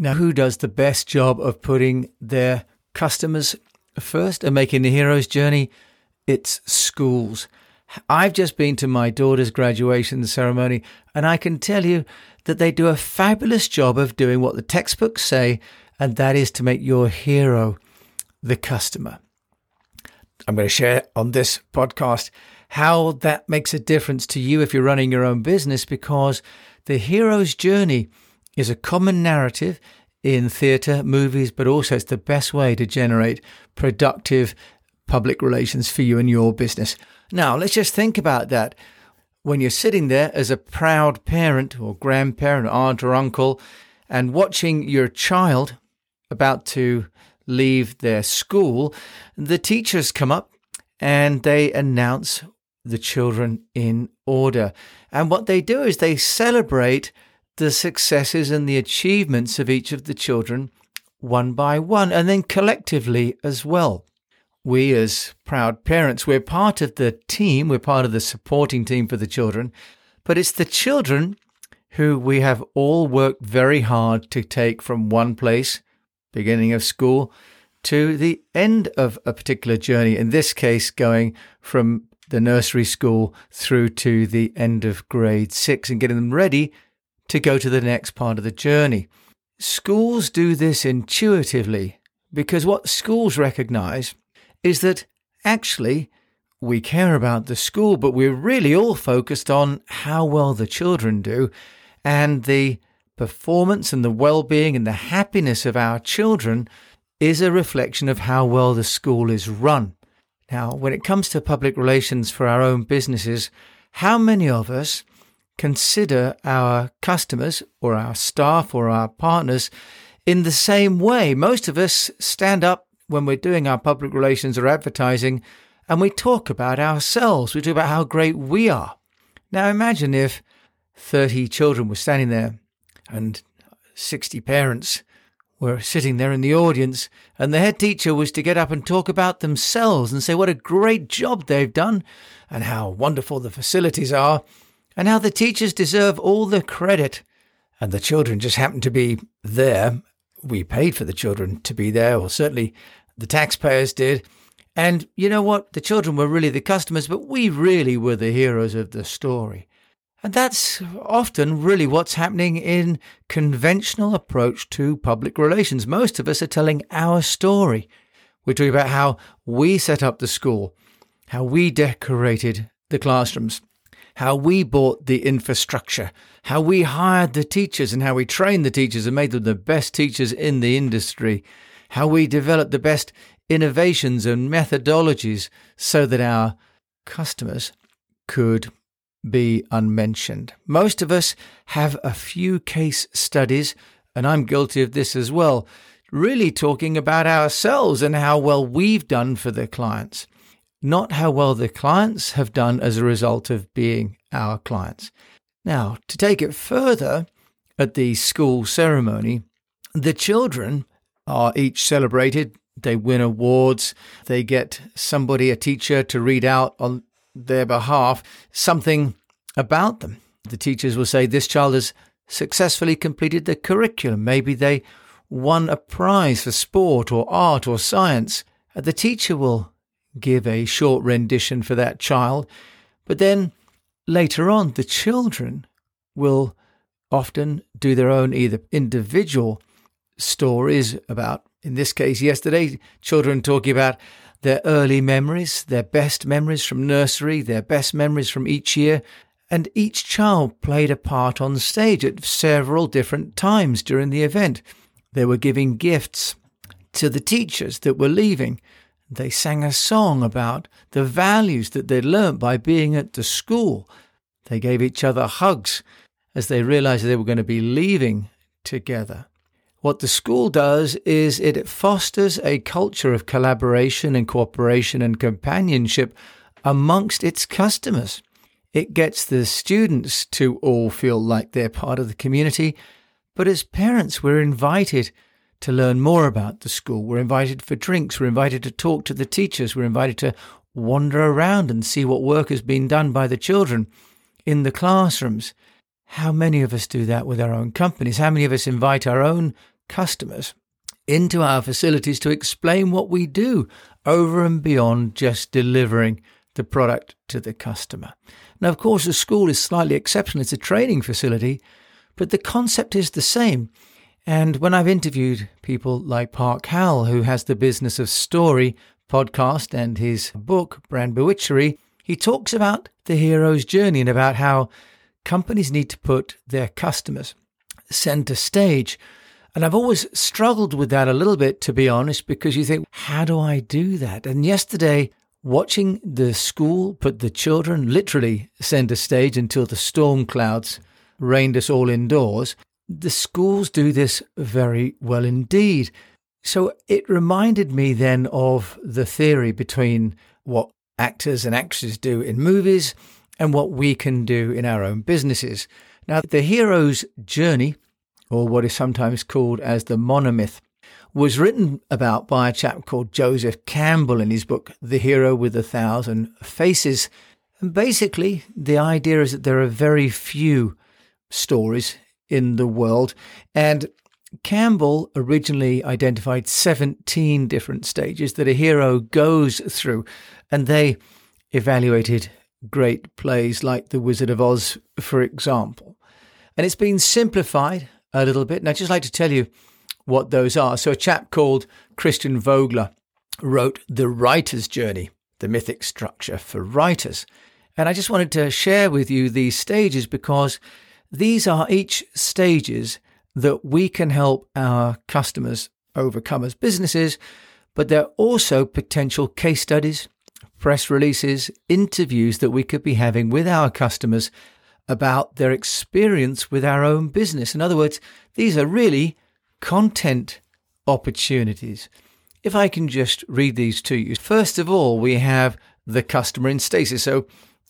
Now, who does the best job of putting their customers first and making the hero's journey? It's schools. I've just been to my daughter's graduation ceremony, and I can tell you that they do a fabulous job of doing what the textbooks say, and that is to make your hero the customer. I'm going to share on this podcast how that makes a difference to you if you're running your own business because the hero's journey is a common narrative in theatre, movies, but also it's the best way to generate productive public relations for you and your business. Now, let's just think about that. When you're sitting there as a proud parent or grandparent, aunt or uncle, and watching your child about to leave their school, the teachers come up and they announce the children in order. And what they do is they celebrate the successes and the achievements of each of the children one by one and then collectively as well. We, as proud parents, we're part of the team, we're part of the supporting team for the children, but it's the children who we have all worked very hard to take from one place, beginning of school, to the end of a particular journey, in this case, going from the nursery school through to the end of grade six and getting them ready to go to the next part of the journey. Schools do this intuitively because what schools recognize is that actually we care about the school, but we're really all focused on how well the children do and the performance and the well being and the happiness of our children is a reflection of how well the school is run. Now, when it comes to public relations for our own businesses, how many of us consider our customers or our staff or our partners in the same way. Most of us stand up when we're doing our public relations or advertising and we talk about ourselves. We talk about how great we are. Now imagine if 30 children were standing there and 60 parents were sitting there in the audience and the head teacher was to get up and talk about themselves and say what a great job they've done and how wonderful the facilities are and how the teachers deserve all the credit. And the children just happen to be there. We paid for the children to be there, or certainly the taxpayers did. And you know what? The children were really the customers, but we really were the heroes of the story. And that's often really what's happening in conventional approach to public relations. Most of us are telling our story. We're talking about how we set up the school, how we decorated the classrooms, how we bought the infrastructure, how we hired the teachers and how we trained the teachers and made them the best teachers in the industry, how we developed the best innovations and methodologies so that our customers could be unmentioned. Most of us have a few case studies, and I'm guilty of this as well, really talking about ourselves and how well we've done for the clients not how well the clients have done as a result of being our clients. Now, to take it further, at the school ceremony, the children are each celebrated. They win awards. They get somebody, a teacher, to read out on their behalf something about them. The teachers will say, This child has successfully completed the curriculum. Maybe they won a prize for sport or art or science. The teacher will give a short rendition for that child. But then later on, the children will often do their own either individual stories about, in this case, yesterday, children talking about their early memories, their best memories from nursery, their best memories from each year. And each child played a part on stage at several different times during the event. They were giving gifts to the teachers that were leaving. They sang a song about the values that they'd learnt by being at the school. They gave each other hugs as they realized they were going to be leaving together. What the school does is it fosters a culture of collaboration and cooperation and companionship amongst its customers. It gets the students to all feel like they're part of the community, but as parents, we're invited to learn more about the school. We're invited for drinks. We're invited to talk to the teachers. We're invited to wander around and see what work has been done by the children in the classrooms. How many of us do that with our own companies? How many of us invite our own customers into our facilities to explain what we do over and beyond just delivering the product to the customer. Now, of course, the school is slightly exceptional. It's a training facility, but the concept is the same. And when I've interviewed people like Park Howell, who has the Business of Story podcast and his book, Brand Bewitchery, he talks about the hero's journey and about how companies need to put their customers center stage. And I've always struggled with that a little bit, to be honest, because you think, how do I do that? And yesterday, watching the school put the children literally center stage until the storm clouds rained us all indoors, the schools do this very well indeed. So it reminded me then of the theory between what actors and actresses do in movies and what we can do in our own businesses. Now, the hero's journey, or what is sometimes called as the monomyth, was written about by a chap called Joseph Campbell in his book, The Hero with a Thousand Faces. And basically, the idea is that there are very few stories in the world. And Campbell originally identified 17 different stages that a hero goes through, and they evaluated great plays like The Wizard of Oz, for example. And it's been simplified a little bit. And I'd just like to tell you what those are. So, a chap called Christian Vogler wrote The Writer's Journey, the mythic structure for writers. And I just wanted to share with you these stages because these are each stages that we can help our customers overcome as businesses, but they're also potential case studies, press releases, interviews that we could be having with our customers about their experience with our own business. In other words, these are really content opportunities. If I can just read these to you. First of all, we have the customer in stasis. So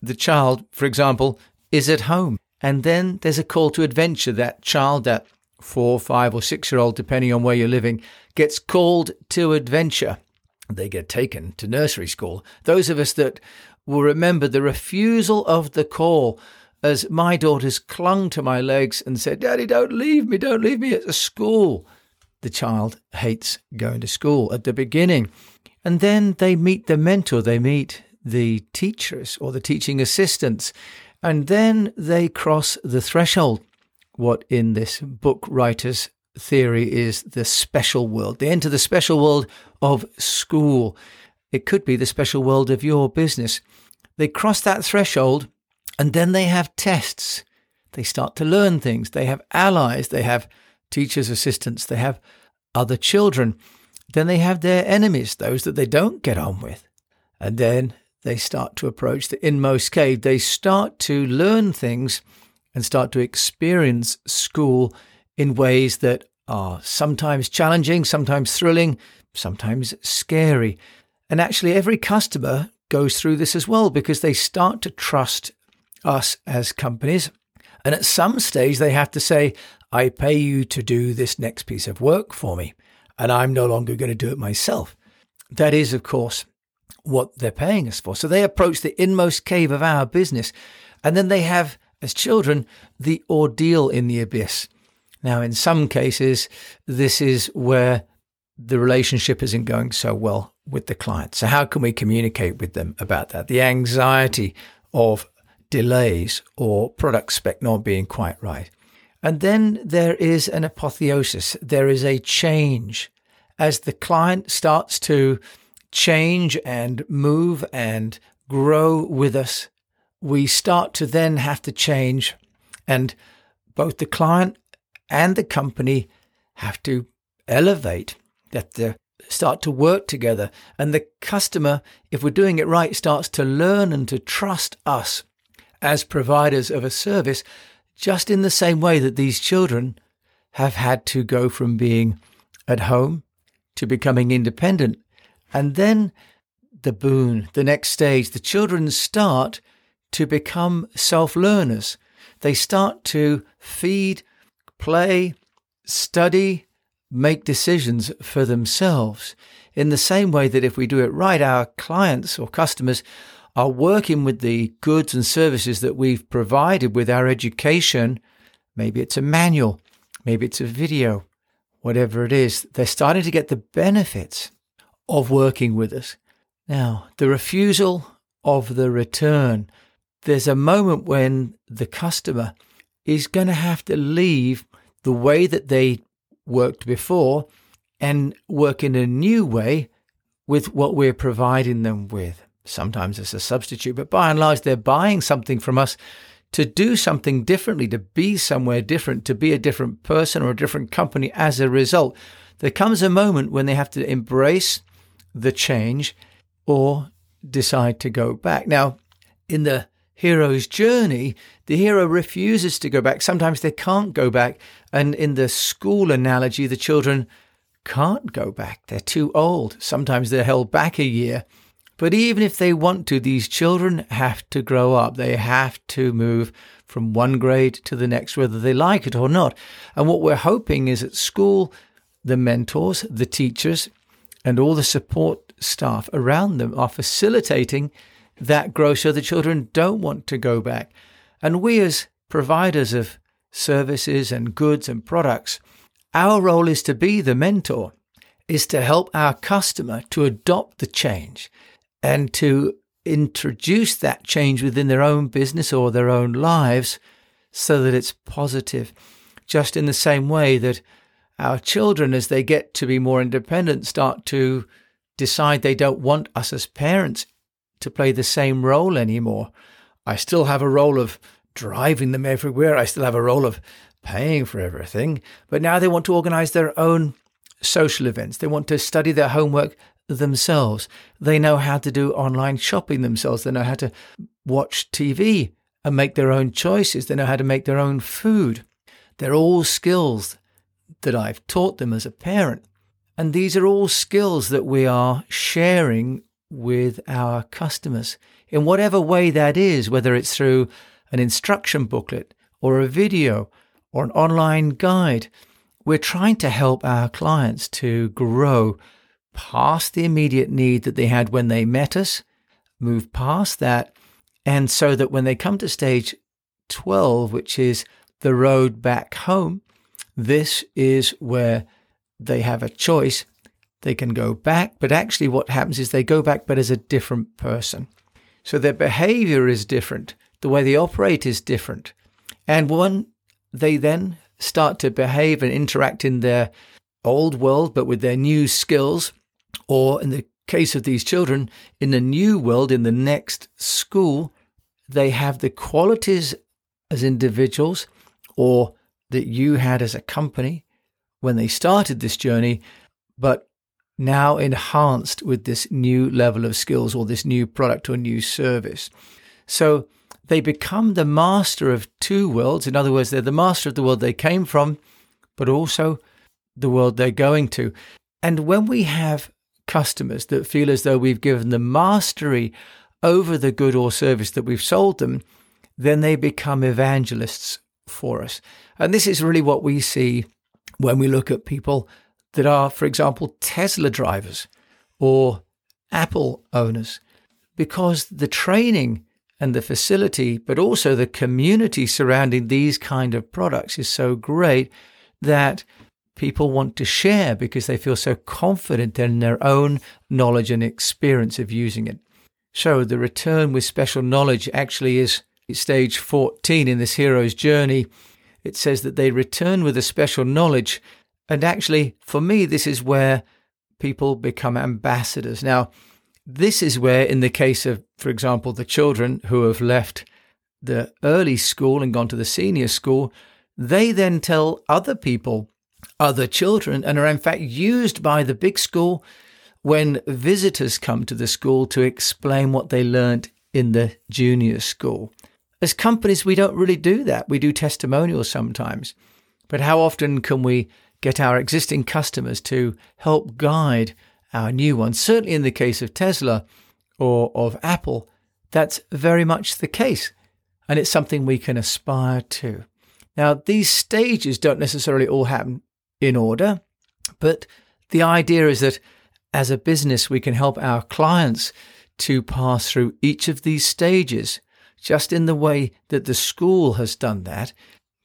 the child, for example, is at home. And then there's a call to adventure. That child, that four, five, or six year old, depending on where you're living, gets called to adventure. They get taken to nursery school. Those of us that will remember the refusal of the call as my daughters clung to my legs and said, Daddy, don't leave me, don't leave me at the school. The child hates going to school at the beginning. And then they meet the mentor, they meet the teachers or the teaching assistants, and then they cross the threshold. What in this book writer's theory is the special world. They enter the special world of school. It could be the special world of your business. They cross that threshold and then they have tests. They start to learn things. They have allies. They have teachers' assistants. They have other children. Then they have their enemies, those that they don't get on with. And then they start to approach the inmost cave. They start to learn things and start to experience school in ways that are sometimes challenging, sometimes thrilling, sometimes scary. And actually, every customer goes through this as well because they start to trust us as companies. And at some stage, they have to say, I pay you to do this next piece of work for me, and I'm no longer going to do it myself. That is, of course, what they're paying us for. So they approach the inmost cave of our business, and then they have, as children, the ordeal in the abyss. Now, in some cases, this is where the relationship isn't going so well with the client. So, how can we communicate with them about that? The anxiety of delays or product spec not being quite right. And then there is an apotheosis, there is a change as the client starts to change and move and grow with us. We start to then have to change, and both the client and the company have to elevate that the start to work together and the customer if we're doing it right starts to learn and to trust us as providers of a service, just in the same way that these children have had to go from being at home to becoming independent. And then the boon, the next stage, the children start to become self learners. They start to feed, play, study, make decisions for themselves. In the same way that if we do it right, our clients or customers are working with the goods and services that we've provided with our education. Maybe it's a manual, maybe it's a video, whatever it is, they're starting to get the benefits of working with us. Now, the refusal of the return, there's a moment when the customer is going to have to leave the way that they worked before and work in a new way with what we're providing them with. Sometimes it's a substitute, but by and large, they're buying something from us to do something differently, to be somewhere different, to be a different person or a different company as a result. There comes a moment when they have to embrace the change or decide to go back. Now, in the hero's journey, the hero refuses to go back. Sometimes they can't go back. And in the school analogy, the children can't go back. They're too old. Sometimes they're held back a year. But even if they want to, these children have to grow up. They have to move from one grade to the next, whether they like it or not. And what we're hoping is at school, the mentors, the teachers, and all the support staff around them are facilitating that growth so the children don't want to go back. And we, as providers of services and goods and products, our role is to be the mentor, is to help our customer to adopt the change and to introduce that change within their own business or their own lives so that it's positive. Just in the same way that our children, as they get to be more independent, start to decide they don't want us as parents to play the same role anymore. I still have a role of driving them everywhere. I still have a role of paying for everything. But now they want to organize their own social events. They want to study their homework themselves. They know how to do online shopping themselves. They know how to watch TV and make their own choices. They know how to make their own food. They're all skills that I've taught them as a parent. And these are all skills that we are sharing with our customers in whatever way that is, whether it's through an instruction booklet or a video or an online guide. We're trying to help our clients to grow past the immediate need that they had when they met us, move past that, and so that when they come to stage 12, which is the road back home, this is where they have a choice they can go back, but actually, what happens is they go back, but as a different person. So their behavior is different, the way they operate is different. And when they then start to behave and interact in their old world, but with their new skills, or in the case of these children, in the new world, in the next school, they have the qualities as individuals or that you had as a company when they started this journey, but now enhanced with this new level of skills or this new product or new service. So they become the master of two worlds. In other words, they're the master of the world they came from, but also the world they're going to. And when we have customers that feel as though we've given them mastery over the good or service that we've sold them, then they become evangelists for us. And this is really what we see when we look at people that are, for example, Tesla drivers or Apple owners, because the training and the facility, but also the community surrounding these kind of products is so great that people want to share because they feel so confident in their own knowledge and experience of using it. So the return with special knowledge actually is stage 14 in this hero's journey. It says that they return with a special knowledge and actually, for me, this is where people become ambassadors. Now, this is where, in the case of, for example, the children who have left the early school and gone to the senior school, they then tell other people, other children, and are in fact used by the big school when visitors come to the school to explain what they learned in the junior school. As companies, we don't really do that. We do testimonials sometimes. But how often can we get our existing customers to help guide our new ones. Certainly in the case of Tesla or of Apple, that's very much the case. And it's something we can aspire to. Now, these stages don't necessarily all happen in order, but the idea is that as a business, we can help our clients to pass through each of these stages, just in the way that the school has done that.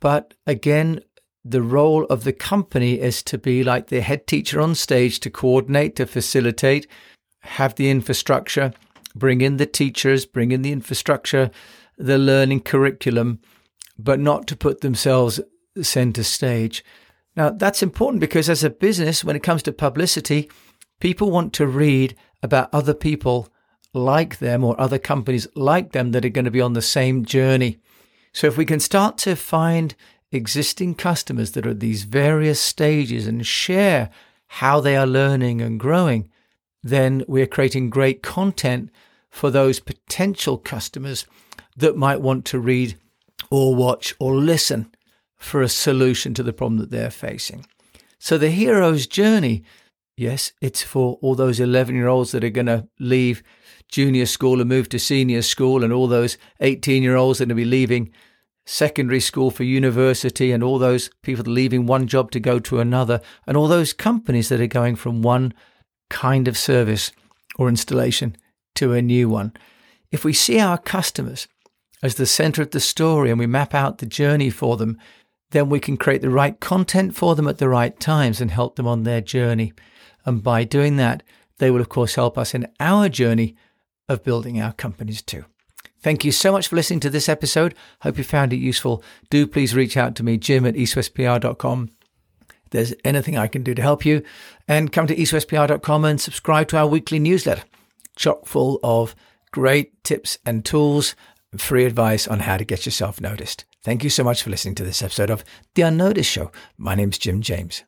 But again, the role of the company is to be like the head teacher on stage to coordinate, to facilitate, have the infrastructure, bring in the teachers, bring in the infrastructure, the learning curriculum, but not to put themselves center stage. Now, that's important because as a business, when it comes to publicity, people want to read about other people like them or other companies like them that are going to be on the same journey. So if we can start to find existing customers that are at these various stages and share how they are learning and growing, then we're creating great content for those potential customers that might want to read or watch or listen for a solution to the problem that they're facing. So the hero's journey, yes, it's for all those 11 year olds that are going to leave junior school and move to senior school, and all those 18 year olds that are going to be leaving secondary school for university, and all those people leaving one job to go to another, and all those companies that are going from one kind of service or installation to a new one. If we see our customers as the center of the story and we map out the journey for them, then we can create the right content for them at the right times and help them on their journey. And by doing that, they will, of course, help us in our journey of building our companies too. Thank you so much for listening to this episode. Hope you found it useful. Do please reach out to me, jim at eastwestpr.com. If there's anything I can do to help you, and come to eastwestpr.com and subscribe to our weekly newsletter, chock full of great tips and tools, free advice on how to get yourself noticed. Thank you so much for listening to this episode of The Unnoticed Show. My name's Jim James.